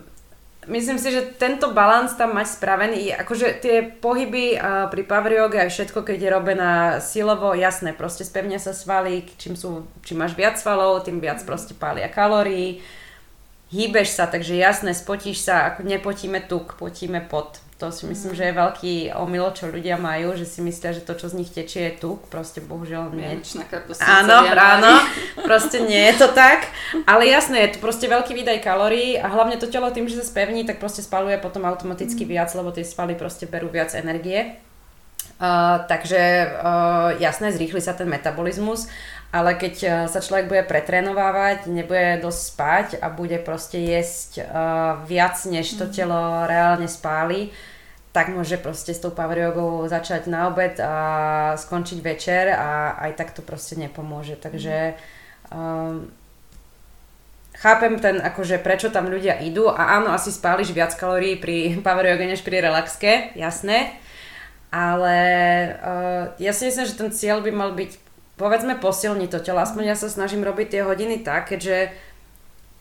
Speaker 2: myslím si, že tento balans tam mať spravený, akože tie pohyby uh, pri power yoga aj všetko, keď je robená silovo, jasné, proste spevnia sa svaly, čím, sú, čím máš viac svalov, tým viac mm-hmm. proste pália kalórií, hýbeš sa, takže jasné, spotíš sa, ako nepotíme tuk, potíme pot. To si myslím, že je veľký omyl, čo ľudia majú, že si myslia, že to, čo z nich tečie, je tuk. Proste bohužiaľ nie. Áno, áno. Proste nie je to tak. Ale jasné, je to proste veľký výdaj kalórií a hlavne to telo tým, že sa spevní, tak proste spaluje potom automaticky mm. viac, lebo tie svaly proste berú viac energie. Uh, takže uh, jasné, zrýchli sa ten metabolizmus, ale keď uh, sa človek bude pretrénovávať, nebude dosť spať a bude proste jesť uh, viac, než to mhm. telo reálne spáli, tak môže proste s tou power jogou začať na obed a skončiť večer a aj tak to proste nepomôže. Takže um, chápem ten, akože prečo tam ľudia idú a áno, asi spáliš viac kalórií pri [LAUGHS] power yoga než pri relaxke, jasné, ale uh, ja si myslím, že ten cieľ by mal byť povedzme posilní to telo. Aspoň ja sa snažím robiť tie hodiny tak, keďže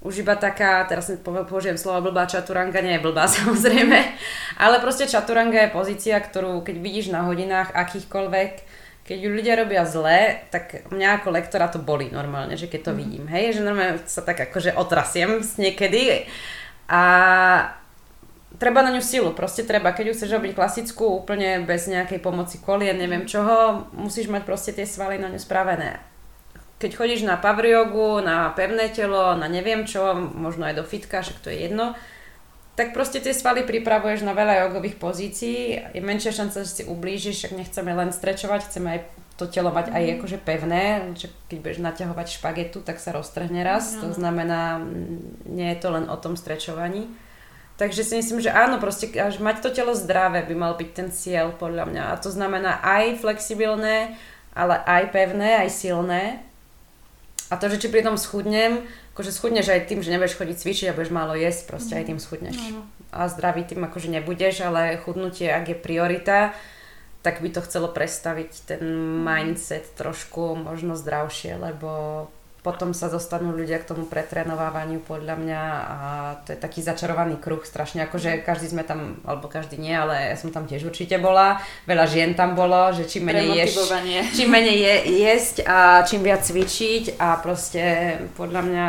Speaker 2: už iba taká, teraz použijem slovo blbá čaturanga, nie je blbá [LAUGHS] samozrejme, ale proste čaturanga je pozícia, ktorú keď vidíš na hodinách akýchkoľvek, keď ju ľudia robia zle, tak mňa ako lektora to boli normálne, že keď to mm. vidím, hej, že normálne sa tak akože otrasiem niekedy a treba na ňu silu, proste treba, keď ju chceš robiť klasickú, úplne bez nejakej pomoci kolien, neviem čoho, musíš mať proste tie svaly na ňu spravené. Keď chodíš na power jogu, na pevné telo, na neviem čo, možno aj do fitka, však to je jedno, tak proste tie svaly pripravuješ na veľa jogových pozícií, je menšia šanca, že si ublížiš, však nechceme len strečovať, chceme aj to telo mať aj mhm. akože pevné, že keď budeš naťahovať špagetu, tak sa roztrhne raz, to znamená, nie je to len o tom strečovaní. Takže si myslím, že áno, proste až mať to telo zdravé by mal byť ten cieľ podľa mňa. A to znamená aj flexibilné, ale aj pevné, aj silné. A to, že či pri tom schudnem, akože schudneš aj tým, že nebudeš chodiť cvičiť a budeš málo jesť, proste aj tým schudneš. No. A zdravý tým akože nebudeš, ale chudnutie, ak je priorita, tak by to chcelo prestaviť ten mindset trošku možno zdravšie, lebo potom sa dostanú ľudia k tomu pretrénovávaniu podľa mňa a to je taký začarovaný kruh strašne, akože každý sme tam, alebo každý nie, ale ja som tam tiež určite bola, veľa žien tam bolo, že čím menej ješ, [LAUGHS] čím menej je, jesť a čím viac cvičiť a proste podľa mňa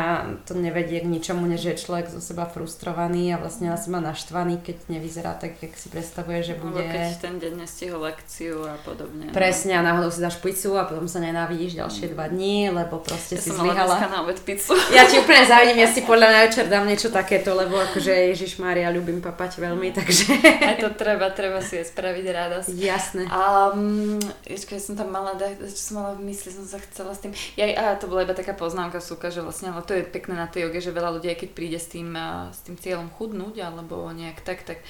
Speaker 2: to nevedie k ničomu, než je človek zo seba frustrovaný a vlastne na seba naštvaný, keď nevyzerá tak, jak si predstavuje, že bude.
Speaker 1: Alebo keď ten deň nestihol lekciu a podobne.
Speaker 2: No. Presne, a náhodou si dáš pizzu a potom sa nenávidíš ďalšie dva dní, lebo proste ja si
Speaker 1: zlyhala. na obed pizzu.
Speaker 2: Ja ti úplne [LAUGHS] závidím, ja si podľa mňa večer dám niečo takéto, lebo akože Ježiš Mária, ľubím papať veľmi, takže...
Speaker 1: Aj to treba, treba si aj spraviť radosť.
Speaker 2: Jasné.
Speaker 1: A um, ešte, som tam mala, čo som mala v mysli, som sa chcela s tým... Ja, a to bola iba taká poznámka, súka, že vlastne, ale to je pekné na tej joge, že veľa ľudí, keď príde s tým, s tým cieľom chudnúť, alebo nejak tak, tak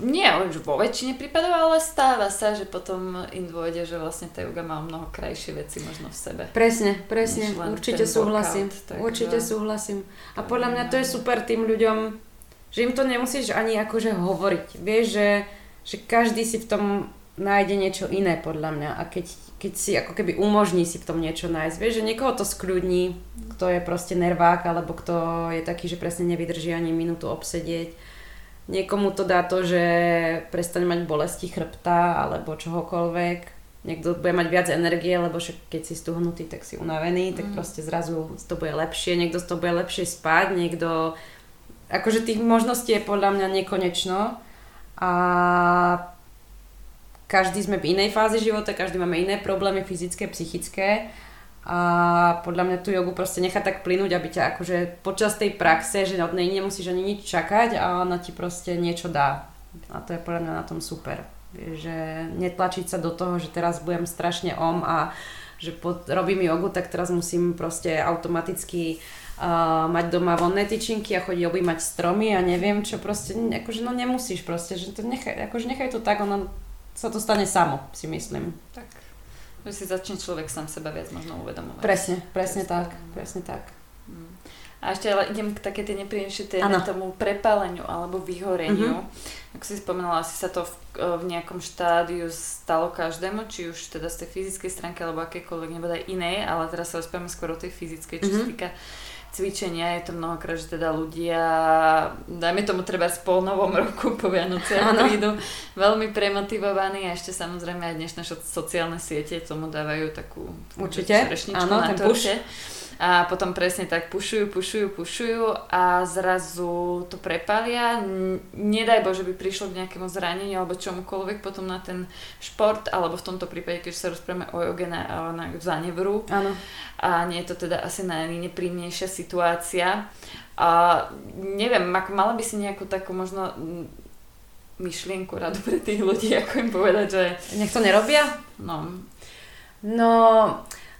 Speaker 1: nie už vo väčšine prípadov, ale stáva sa, že potom im dôjde, že vlastne tá yoga má mnoho krajšie veci možno v sebe.
Speaker 2: Presne, presne, určite súhlasím, workout, takže... určite súhlasím. A podľa mňa to je super tým ľuďom, že im to nemusíš ani akože hovoriť. Vieš, že, že každý si v tom nájde niečo iné podľa mňa a keď, keď si ako keby umožní si v tom niečo nájsť. Vieš, že niekoho to skľudní, kto je proste nervák alebo kto je taký, že presne nevydrží ani minútu obsedieť Niekomu to dá to, že prestane mať bolesti chrbta alebo čohokoľvek. Niekto bude mať viac energie, lebo však keď si stuhnutý, tak si unavený, tak mm. proste zrazu to bude lepšie. Niekto to bude lepšie spať, niekto... Akože tých možností je podľa mňa nekonečno. A každý sme v inej fáze života, každý máme iné problémy fyzické, psychické a podľa mňa tú jogu proste nechá tak plynúť, aby ťa akože počas tej praxe, že od nej nemusíš ani nič čakať a ona ti proste niečo dá. A to je podľa mňa na tom super. Že netlačiť sa do toho, že teraz budem strašne om a že pod, robím jogu, tak teraz musím proste automaticky uh, mať doma vonné tyčinky a chodiť objímať stromy a neviem čo proste, akože no nemusíš proste, že to nechaj, akože nechaj to tak, ono sa to stane samo, si myslím.
Speaker 1: Tak. Že si začne človek sám seba viac možno uvedomovať.
Speaker 2: Presne, presne tak, presne tak.
Speaker 1: Mm. A ešte ale idem k také tej nepríjemnejšej téme, tomu prepáleniu alebo vyhoreniu. Mm-hmm. Ako si spomenula, asi sa to v, v nejakom štádiu stalo každému, či už teda z tej fyzickej stránky alebo akékoľvek, nebodaj inej, ale teraz sa rozprávame skôr o tej fyzickej, čo mm-hmm. sa týka cvičenia, je to mnohokrát, že teda ľudia, dajme tomu treba s pol novom roku po Vianociach prídu veľmi premotivovaní a ešte samozrejme aj dnešné sociálne siete tomu dávajú takú,
Speaker 2: takú Určite, áno,
Speaker 1: ten push a potom presne tak pušujú, pušujú, pušujú a zrazu to prepalia. Nedaj Bože, by prišlo k nejakému zraneniu alebo čomukoľvek potom na ten šport, alebo v tomto prípade, keď sa rozprávame o joge na, na zanevru.
Speaker 2: Áno.
Speaker 1: A nie je to teda asi najnepríjemnejšia situácia. A neviem, ako mala by si nejakú takú možno myšlienku radu pre tých ľudí, ako im povedať, že...
Speaker 2: Nech to nerobia?
Speaker 1: No.
Speaker 2: No,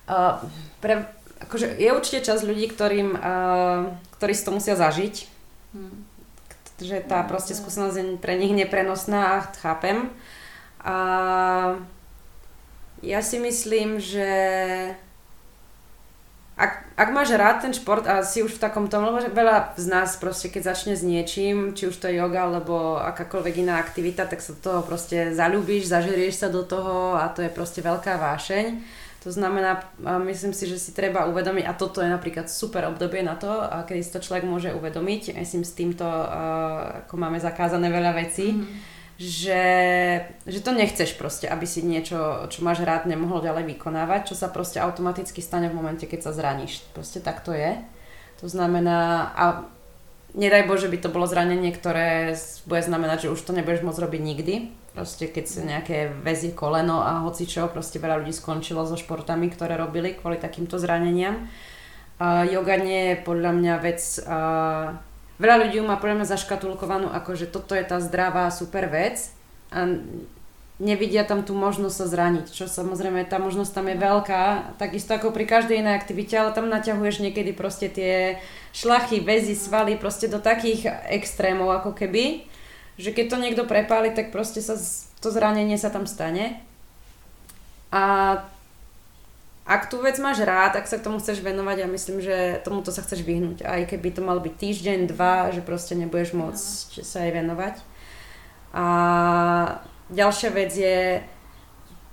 Speaker 2: uh, pre, akože je určite časť ľudí, ktorým, uh, ktorí si to musia zažiť. Hmm. Že tá proste skúsenosť je pre nich neprenosná, chápem. A ja si myslím, že ak, ak máš rád ten šport a si už v takom tom, lebo veľa z nás proste keď začne s niečím, či už to je yoga alebo akákoľvek iná aktivita, tak sa do toho proste zalúbiš, zažerieš sa do toho a to je proste veľká vášeň. To znamená, myslím si, že si treba uvedomiť, a toto je napríklad super obdobie na to, kedy si to človek môže uvedomiť, myslím s týmto, ako máme zakázané veľa vecí, mm-hmm že, že to nechceš proste, aby si niečo, čo máš rád, nemohol ďalej vykonávať, čo sa proste automaticky stane v momente, keď sa zraníš. Proste tak to je. To znamená, a nedaj Bože by to bolo zranenie, ktoré bude znamenať, že už to nebudeš môcť robiť nikdy. Proste keď sa nejaké väzie koleno a hocičo, proste veľa ľudí skončilo so športami, ktoré robili kvôli takýmto zraneniam. Yoga nie je podľa mňa vec uh, veľa ľudí má podľa mňa zaškatulkovanú ako, že toto je tá zdravá super vec a nevidia tam tú možnosť sa zraniť, čo samozrejme tá možnosť tam je veľká, takisto ako pri každej inej aktivite, ale tam naťahuješ niekedy proste tie šlachy, väzy, svaly proste do takých extrémov ako keby, že keď to niekto prepáli, tak proste sa to zranenie sa tam stane. A ak tú vec máš rád, ak sa k tomu chceš venovať, ja myslím, že tomuto sa chceš vyhnúť. Aj keby to mal byť týždeň, dva, že proste nebudeš môcť sa jej venovať. A ďalšia vec je,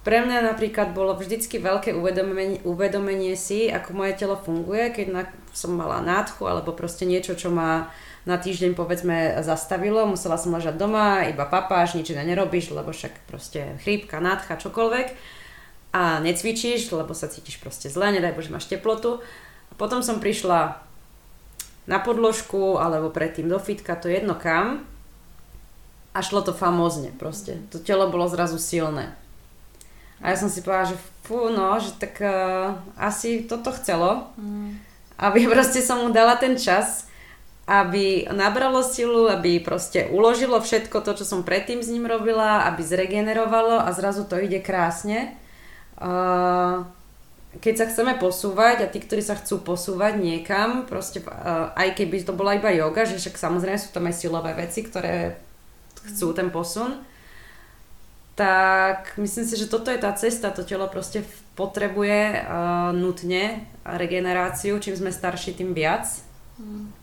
Speaker 2: pre mňa napríklad bolo vždycky veľké uvedomenie, uvedomenie si, ako moje telo funguje, keď na, som mala nádchu alebo proste niečo, čo ma na týždeň povedzme zastavilo, musela som ležať doma, iba papáš, nič iné nerobíš, lebo však proste chrípka, nádcha, čokoľvek a necvičíš, lebo sa cítiš proste zle, nedaj Bože, máš teplotu. A potom som prišla na podložku alebo predtým do fitka, to je jedno kam a šlo to famózne proste. To telo bolo zrazu silné. A ja som si povedala, že fú, no, že tak uh, asi toto chcelo. Mm. Aby [LAUGHS] proste som mu dala ten čas, aby nabralo silu, aby proste uložilo všetko to, čo som predtým s ním robila, aby zregenerovalo a zrazu to ide krásne. Keď sa chceme posúvať a tí, ktorí sa chcú posúvať niekam, proste aj keby to bola iba yoga, že však samozrejme sú tam aj silové veci, ktoré chcú ten posun, tak myslím si, že toto je tá cesta, to telo proste potrebuje nutne regeneráciu, čím sme starší, tým viac.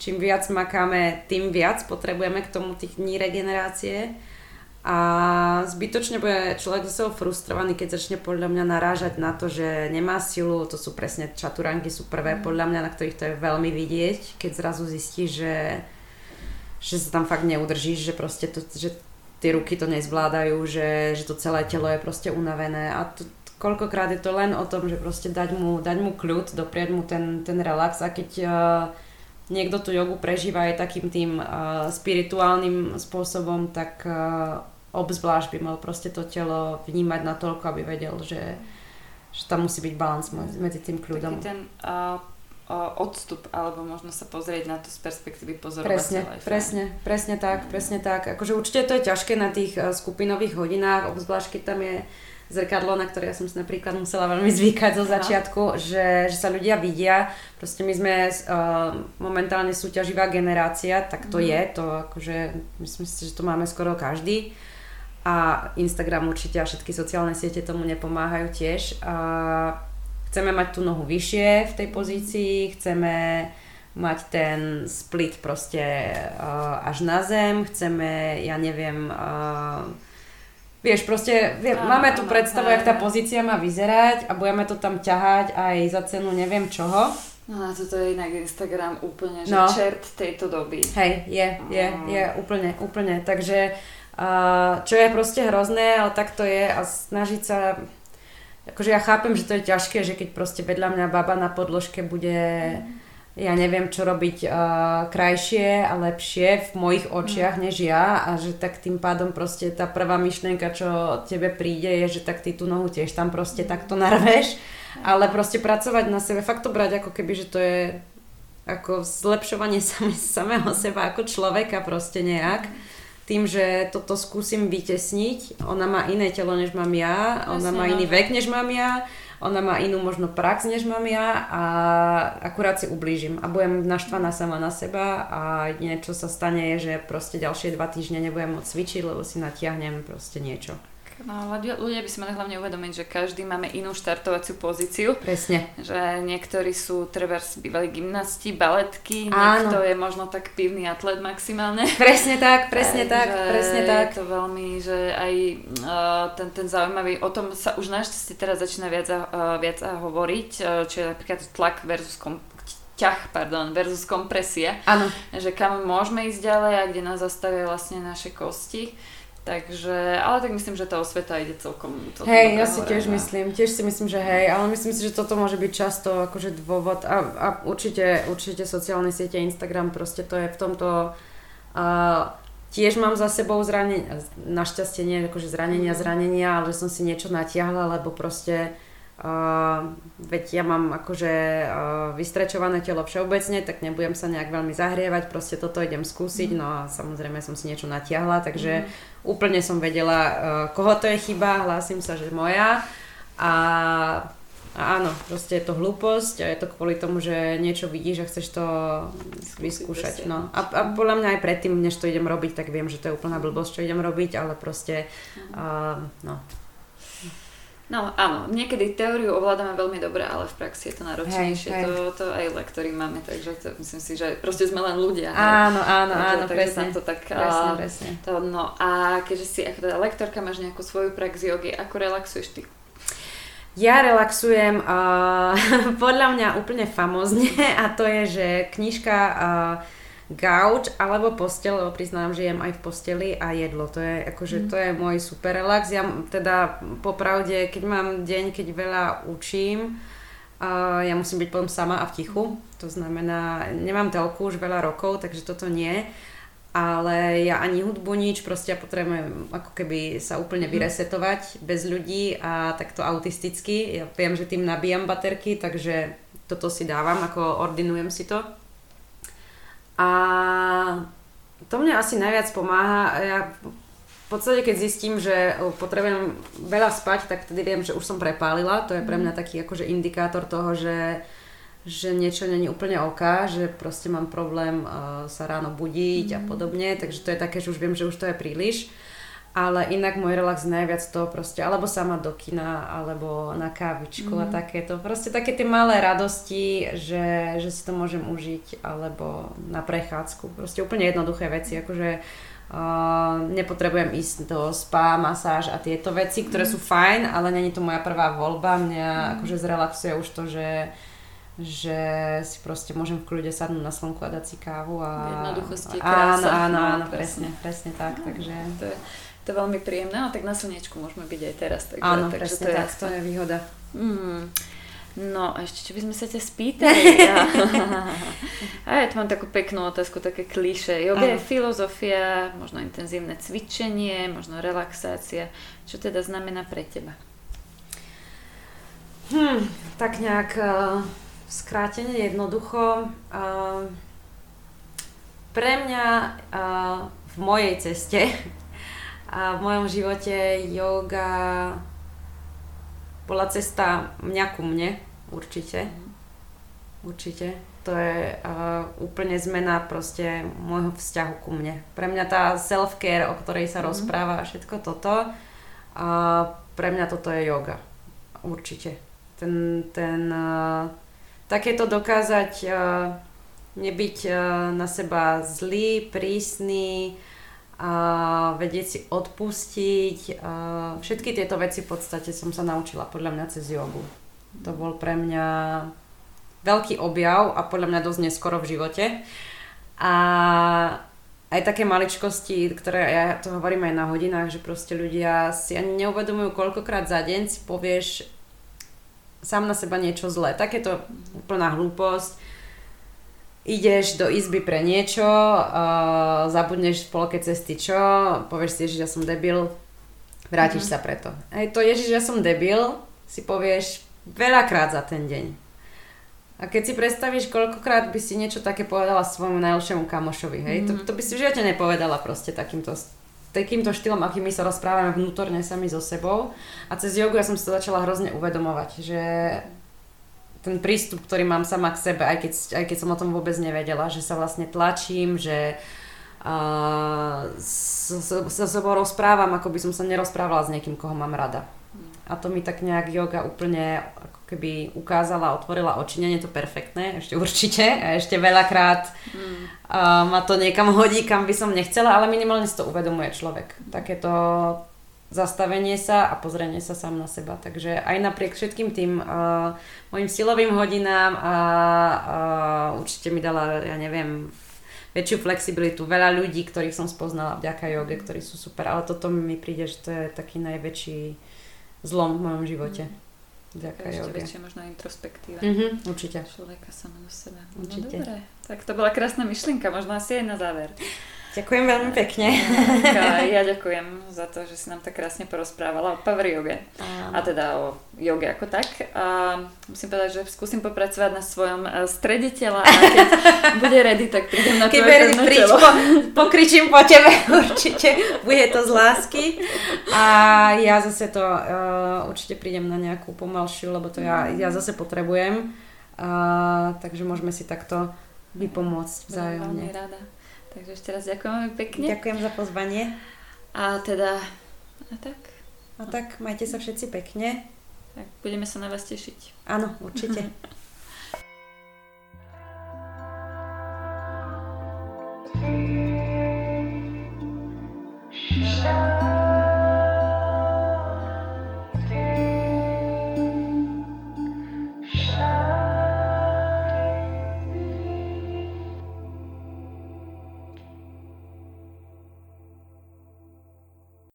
Speaker 2: Čím viac makáme, tým viac potrebujeme k tomu tých dní regenerácie. A zbytočne bude človek zase frustrovaný, keď začne podľa mňa narážať na to, že nemá silu, to sú presne čaturanky, sú prvé mm. podľa mňa, na ktorých to je veľmi vidieť, keď zrazu zistí, že, že sa tam fakt neudržíš, že proste to, že tie ruky to nezvládajú, že, že to celé telo je proste unavené. A to, koľkokrát je to len o tom, že proste dať mu, dať mu kľud, doprieť mu ten, ten relax. A keď uh, niekto tú jogu prežíva aj takým tým uh, spirituálnym spôsobom, tak uh, obzvlášť by mal proste to telo vnímať na toľko, aby vedel, že, že tam musí byť balans medzi tým kľudom.
Speaker 1: Taký ten uh, uh, odstup, alebo možno sa pozrieť na to z perspektívy pozorovateľa.
Speaker 2: Presne, presne, presne tak, mm. presne tak. Akože určite to je ťažké na tých uh, skupinových hodinách, obzvlášť keď tam je zrkadlo, na ktoré ja som si napríklad musela veľmi zvykať zo začiatku, že, že sa ľudia vidia. Proste my sme uh, momentálne súťaživá generácia, tak to mm. je, to akože myslím si, že to máme skoro každý a Instagram určite a všetky sociálne siete tomu nepomáhajú tiež. A chceme mať tú nohu vyššie v tej pozícii, chceme mať ten split proste uh, až na zem, chceme, ja neviem, uh, vieš, proste, vie, áno, máme tu predstavu, jak tá pozícia má vyzerať a budeme to tam ťahať aj za cenu neviem čoho.
Speaker 1: No a toto je inak Instagram úplne, že no. čert tejto doby.
Speaker 2: Hej, je, je, je, úplne, úplne. Takže čo je proste hrozné, ale tak to je a snažiť sa akože ja chápem, že to je ťažké, že keď proste vedľa mňa baba na podložke bude ja neviem čo robiť uh, krajšie a lepšie v mojich očiach než ja a že tak tým pádom proste tá prvá myšlienka, čo tebe príde je, že tak ty tú nohu tiež tam proste takto narveš, ale proste pracovať na sebe, fakt to brať ako keby, že to je ako zlepšovanie [LAUGHS] same, samého seba ako človeka proste nejak. Tým, že toto skúsim vytesniť, ona má iné telo, než mám ja, ona Jasne, má iný no. vek, než mám ja, ona má inú možno prax, než mám ja a akurát si ublížim a budem naštvaná sama na seba a niečo sa stane je, že proste ďalšie dva týždne nebudem môcť cvičiť, lebo si natiahnem proste niečo.
Speaker 1: No ľudia by si mali hlavne uvedomiť, že každý máme inú štartovaciu pozíciu.
Speaker 2: Presne.
Speaker 1: Že niektorí sú treba bývali gymnasti, baletky, Áno. niekto je možno tak pivný atlet maximálne.
Speaker 2: Presne tak, presne tak,
Speaker 1: že
Speaker 2: presne tak.
Speaker 1: Je to veľmi, že aj uh, ten, ten zaujímavý, o tom sa už našťastie teraz začína viac a, uh, viac a hovoriť, uh, čo je napríklad tlak versus kom- ťah, pardon, versus kompresia.
Speaker 2: Áno.
Speaker 1: Že kam môžeme ísť ďalej a kde nás zastavia vlastne naše kosti. Takže, ale tak myslím, že tá osveta ide celkom,
Speaker 2: celkom Hej, ja si tiež myslím, tiež si myslím, že hej, ale myslím si, že toto môže byť často akože dôvod a, a určite, určite sociálne siete, Instagram, proste to je v tomto uh, tiež mám za sebou zranenia, našťastie nie akože zranenia, mhm. zranenia, ale že som si niečo natiahla, lebo proste Uh, veď ja mám akože uh, vystrečované telo všeobecne, tak nebudem sa nejak veľmi zahrievať, proste toto idem skúsiť, mm. no a samozrejme som si niečo natiahla, takže mm. Úplne som vedela, uh, koho to je chyba, hlásim sa, že moja. A, a áno, proste je to hlúposť a je to kvôli tomu, že niečo vidíš a chceš to vyskúšať, no. A, a podľa mňa aj predtým, než to idem robiť, tak viem, že to je úplná blbosť, čo idem robiť, ale proste, uh, no,
Speaker 1: No áno, niekedy teóriu ovládame veľmi dobre, ale v praxi je to náročnejšie. Hej, hej. To, to aj lektory máme, takže to, myslím si, že proste sme len ľudia.
Speaker 2: Áno, áno, takže, áno,
Speaker 1: takže presne. to tak,
Speaker 2: presne, presne.
Speaker 1: To, no a keďže si ako teda lektorka, máš nejakú svoju prax jogy, ako relaxuješ ty?
Speaker 2: Ja relaxujem uh, [LAUGHS] podľa mňa úplne famozne a to je, že knižka uh, gauč alebo postel, lebo priznám, že jem aj v posteli a jedlo. To je, akože, mm. to je môj super relax. Ja teda popravde, keď mám deň, keď veľa učím, uh, ja musím byť potom sama a v tichu. To znamená, nemám telku už veľa rokov, takže toto nie. Ale ja ani hudbu nič, proste ja potrebujem ako keby sa úplne mhm. vyresetovať bez ľudí a takto autisticky. Ja viem, že tým nabíjam baterky, takže toto si dávam, ako ordinujem si to. A to mne asi najviac pomáha. Ja v podstate, keď zistím, že potrebujem veľa spať, tak vtedy viem, že už som prepálila. To je pre mňa mhm. taký akože indikátor toho, že, že niečo není úplne oká, že proste mám problém uh, sa ráno budiť a mhm. podobne. Takže to je také, že už viem, že už to je príliš ale inak môj relax najviac to proste, alebo sama do kina, alebo na kávičku mm. a mhm. takéto. Proste také tie malé radosti, že, že si to môžem užiť, alebo na prechádzku. Proste úplne jednoduché veci, akože Uh, nepotrebujem ísť do spa, masáž a tieto veci, ktoré mm. sú fajn, ale není to moja prvá voľba. Mňa mm. akože zrelaxuje už to, že že si proste môžem v kľude sadnúť na slnku a dať si kávu a...
Speaker 1: Jednoduchosti, krása.
Speaker 2: Áno, áno, áno, presne, presne tak, no, takže...
Speaker 1: To je, to je veľmi príjemné, a tak na slnečku môžeme byť aj teraz.
Speaker 2: Takže, Áno, takže presne to je tak, to je výhoda.
Speaker 1: Mm. No a ešte, čo by sme sa ťa spýtali? [LAUGHS] a ja tu mám takú peknú otázku, také kliše. Yoga je filozofia, možno intenzívne cvičenie, možno relaxácia. Čo teda znamená pre teba?
Speaker 2: Hm, tak nejak uh, skrátene, jednoducho. Uh, pre mňa uh, v mojej ceste a v mojom živote yoga bola cesta mňa ku mne, určite. Mhm. Určite. To je uh, úplne zmena proste môjho vzťahu ku mne. Pre mňa tá self-care, o ktorej sa mm. rozpráva a všetko toto, a pre mňa toto je yoga. Určite. Ten, ten uh, takéto dokázať uh, nebyť uh, na seba zlý, prísny, a vedieť si odpustiť. Všetky tieto veci v podstate som sa naučila podľa mňa cez jogu. To bol pre mňa veľký objav a podľa mňa dosť neskoro v živote. A aj také maličkosti, ktoré ja to hovorím aj na hodinách, že proste ľudia si ani neuvedomujú, koľkokrát za deň si povieš sám na seba niečo zlé. Takéto úplná hlúposť ideš do izby pre niečo, uh, zabudneš v polke cesty čo, povieš si, že ja som debil, vrátiš mm-hmm. sa preto. Aj to Ježiš, ja som debil, si povieš veľakrát za ten deň. A keď si predstavíš, koľkokrát by si niečo také povedala svojmu najlepšiemu kamošovi, hej, mm-hmm. to, mhm. to by si v živote nepovedala proste takýmto, takýmto štýlom, akým my sa rozprávame vnútorne sami so sebou. A cez jogu ja som si to začala hrozne uvedomovať, že ten prístup, ktorý mám sama k sebe, aj keď, aj keď som o tom vôbec nevedela, že sa vlastne tlačím, že uh, sa sebou rozprávam, ako by som sa nerozprávala s niekým, koho mám rada. A to mi tak nejak yoga úplne ako keby ukázala, otvorila oči. Nie je to perfektné, ešte určite. A ešte veľakrát mm. uh, ma to niekam hodí, kam by som nechcela, ale minimálne si to uvedomuje človek. Takéto zastavenie sa a pozrenie sa sám na seba. Takže aj napriek všetkým tým uh, mojim silovým hodinám a uh, určite mi dala, ja neviem, väčšiu flexibilitu, veľa ľudí, ktorých som spoznala vďaka joge, ktorí sú super, ale toto mi príde, že to je taký najväčší zlom v mojom živote.
Speaker 1: Ďakujem. Ešte joge. väčšia možno introspektíva.
Speaker 2: Mm-hmm, určite.
Speaker 1: Človeka sama do seba.
Speaker 2: No určite.
Speaker 1: No, dobre. Tak to bola krásna myšlienka, možno asi aj na záver.
Speaker 2: Ďakujem veľmi pekne.
Speaker 1: Ja ďakujem za to, že si nám tak krásne porozprávala o power yoge. A teda o joge ako tak. A musím povedať, že skúsim popracovať na svojom e, strede tela a keď [LAUGHS] bude ready, tak prídem na tvoje
Speaker 2: príď, telo. Po, pokričím po tebe [LAUGHS] určite. Bude to z lásky. A ja zase to uh, určite prídem na nejakú pomalšiu, lebo to ja, ja zase potrebujem. Uh, takže môžeme si takto vypomôcť vzájomne.
Speaker 1: Veľmi rada. Takže ešte raz ďakujem veľmi pekne.
Speaker 2: Ďakujem za pozvanie.
Speaker 1: A teda, a tak.
Speaker 2: A tak, majte sa všetci pekne.
Speaker 1: Tak, budeme sa na vás tešiť.
Speaker 2: Áno, určite. thank [LAUGHS] you